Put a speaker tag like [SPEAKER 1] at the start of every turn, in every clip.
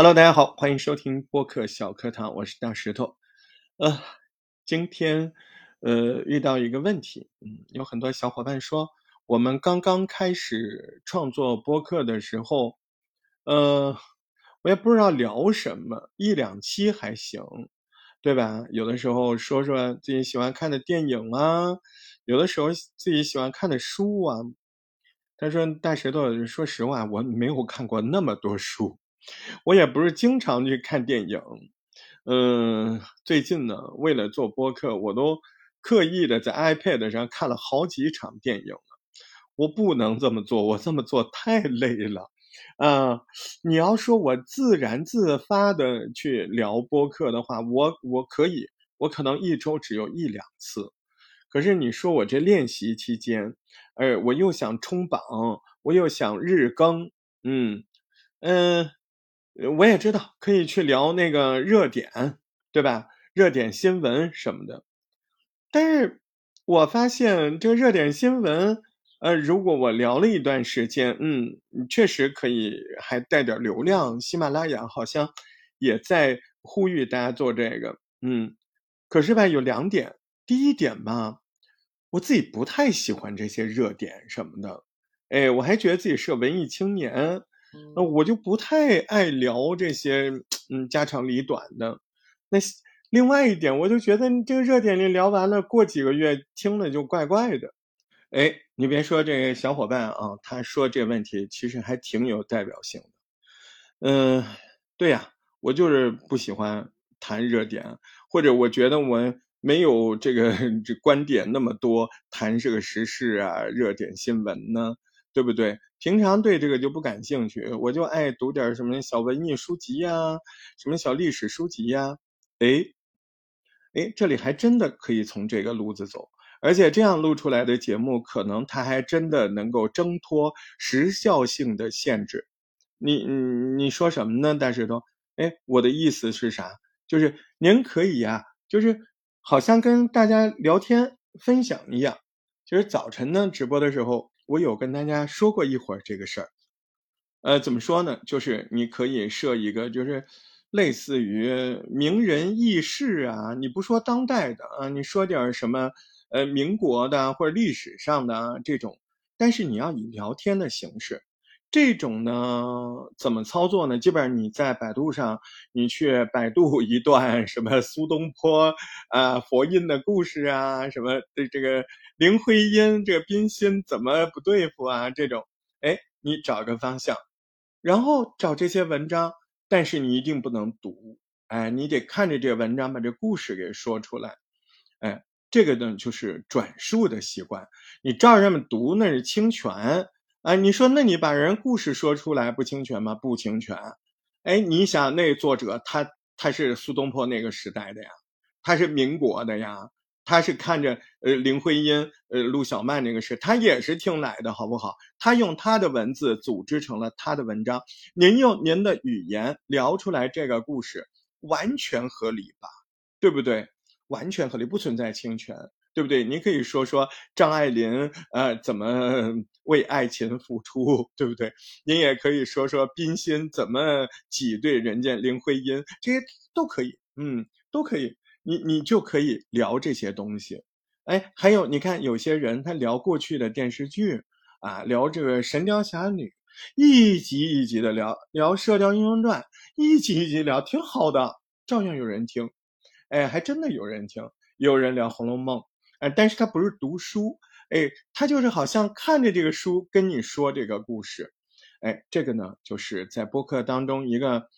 [SPEAKER 1] Hello，大家好，欢迎收听播客小课堂，我是大石头。呃，今天呃遇到一个问题，嗯，有很多小伙伴说，我们刚刚开始创作播客的时候，呃，我也不知道聊什么，一两期还行，对吧？有的时候说说自己喜欢看的电影啊，有的时候自己喜欢看的书啊。他说：“大石头，说实话，我没有看过那么多书。”我也不是经常去看电影，嗯，最近呢，为了做播客，我都刻意的在 iPad 上看了好几场电影了。我不能这么做，我这么做太累了，啊！你要说我自然自发的去聊播客的话，我我可以，我可能一周只有一两次。可是你说我这练习期间，呃，我又想冲榜，我又想日更，嗯嗯。我也知道可以去聊那个热点，对吧？热点新闻什么的。但是我发现这个热点新闻，呃，如果我聊了一段时间，嗯，确实可以还带点流量。喜马拉雅好像也在呼吁大家做这个，嗯。可是吧，有两点。第一点吧，我自己不太喜欢这些热点什么的。哎，我还觉得自己是个文艺青年。那我就不太爱聊这些，嗯，家长里短的。那另外一点，我就觉得你这个热点你聊完了，过几个月听了就怪怪的。哎，你别说这小伙伴啊，他说这问题其实还挺有代表性的。嗯，对呀，我就是不喜欢谈热点，或者我觉得我没有这个 这观点那么多，谈这个时事啊、热点新闻呢。对不对？平常对这个就不感兴趣，我就爱读点什么小文艺书籍呀，什么小历史书籍呀。哎，哎，这里还真的可以从这个路子走，而且这样录出来的节目，可能它还真的能够挣脱时效性的限制。你你你说什么呢？大石头？哎，我的意思是啥？就是您可以呀，就是好像跟大家聊天分享一样，就是早晨呢直播的时候。我有跟大家说过一会儿这个事儿，呃，怎么说呢？就是你可以设一个，就是类似于名人轶事啊，你不说当代的啊，你说点什么，呃，民国的或者历史上的这种，但是你要以聊天的形式。这种呢，怎么操作呢？基本上你在百度上，你去百度一段什么苏东坡啊、佛印的故事啊，什么的这个林徽因这个冰心怎么不对付啊？这种，哎，你找个方向，然后找这些文章，但是你一定不能读，哎，你得看着这个文章把这故事给说出来，哎，这个呢就是转述的习惯，你照着这么读那是侵权。啊，你说，那你把人故事说出来不侵权吗？不侵权。哎，你想，那作者他他是苏东坡那个时代的呀，他是民国的呀，他是看着呃林徽因、呃陆小曼那个事，他也是听来的，好不好？他用他的文字组织成了他的文章，您用您的语言聊出来这个故事，完全合理吧？对不对？完全合理，不存在侵权。对不对？您可以说说张爱玲，呃，怎么为爱情付出，对不对？您也可以说说冰心怎么挤兑人家林徽因，这些都可以，嗯，都可以。你你就可以聊这些东西。哎，还有你看，有些人他聊过去的电视剧，啊，聊这个《神雕侠侣》，一集一集的聊，聊《射雕英雄传》，一集一集聊，挺好的，照样有人听。哎，还真的有人听，有人聊《红楼梦》。哎，但是他不是读书，哎，他就是好像看着这个书跟你说这个故事，哎，这个呢，就是在播客当中一个，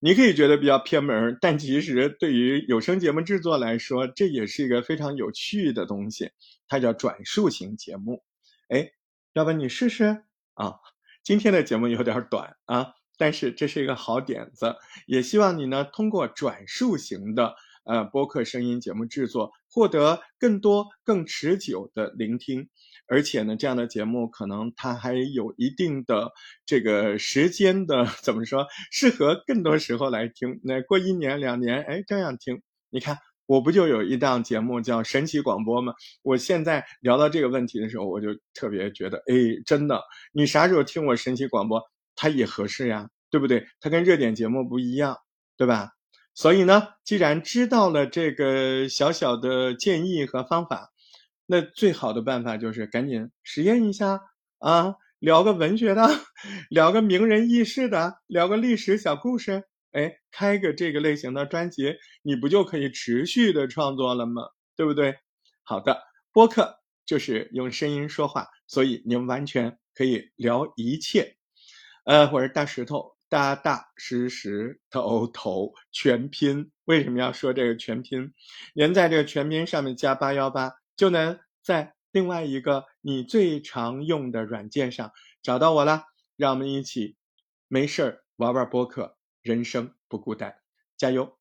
[SPEAKER 1] 你可以觉得比较偏门，但其实对于有声节目制作来说，这也是一个非常有趣的东西，它叫转述型节目，哎，要不你试试啊？今天的节目有点短啊，但是这是一个好点子，也希望你呢通过转述型的。呃，播客声音节目制作，获得更多更持久的聆听，而且呢，这样的节目可能它还有一定的这个时间的 怎么说，适合更多时候来听。那过一年两年，哎，照样听。你看，我不就有一档节目叫《神奇广播》吗？我现在聊到这个问题的时候，我就特别觉得，哎，真的，你啥时候听我神奇广播，它也合适呀。对不对？它跟热点节目不一样，对吧？所以呢，既然知道了这个小小的建议和方法，那最好的办法就是赶紧实验一下啊，聊个文学的，聊个名人轶事的，聊个历史小故事，哎，开个这个类型的专辑，你不就可以持续的创作了吗？对不对？好的，播客就是用声音说话，所以您完全可以聊一切。呃，我是大石头。大大实实头头全拼，为什么要说这个全拼？您在这个全拼上面加八幺八，就能在另外一个你最常用的软件上找到我了。让我们一起没事儿玩玩播客，人生不孤单，加油！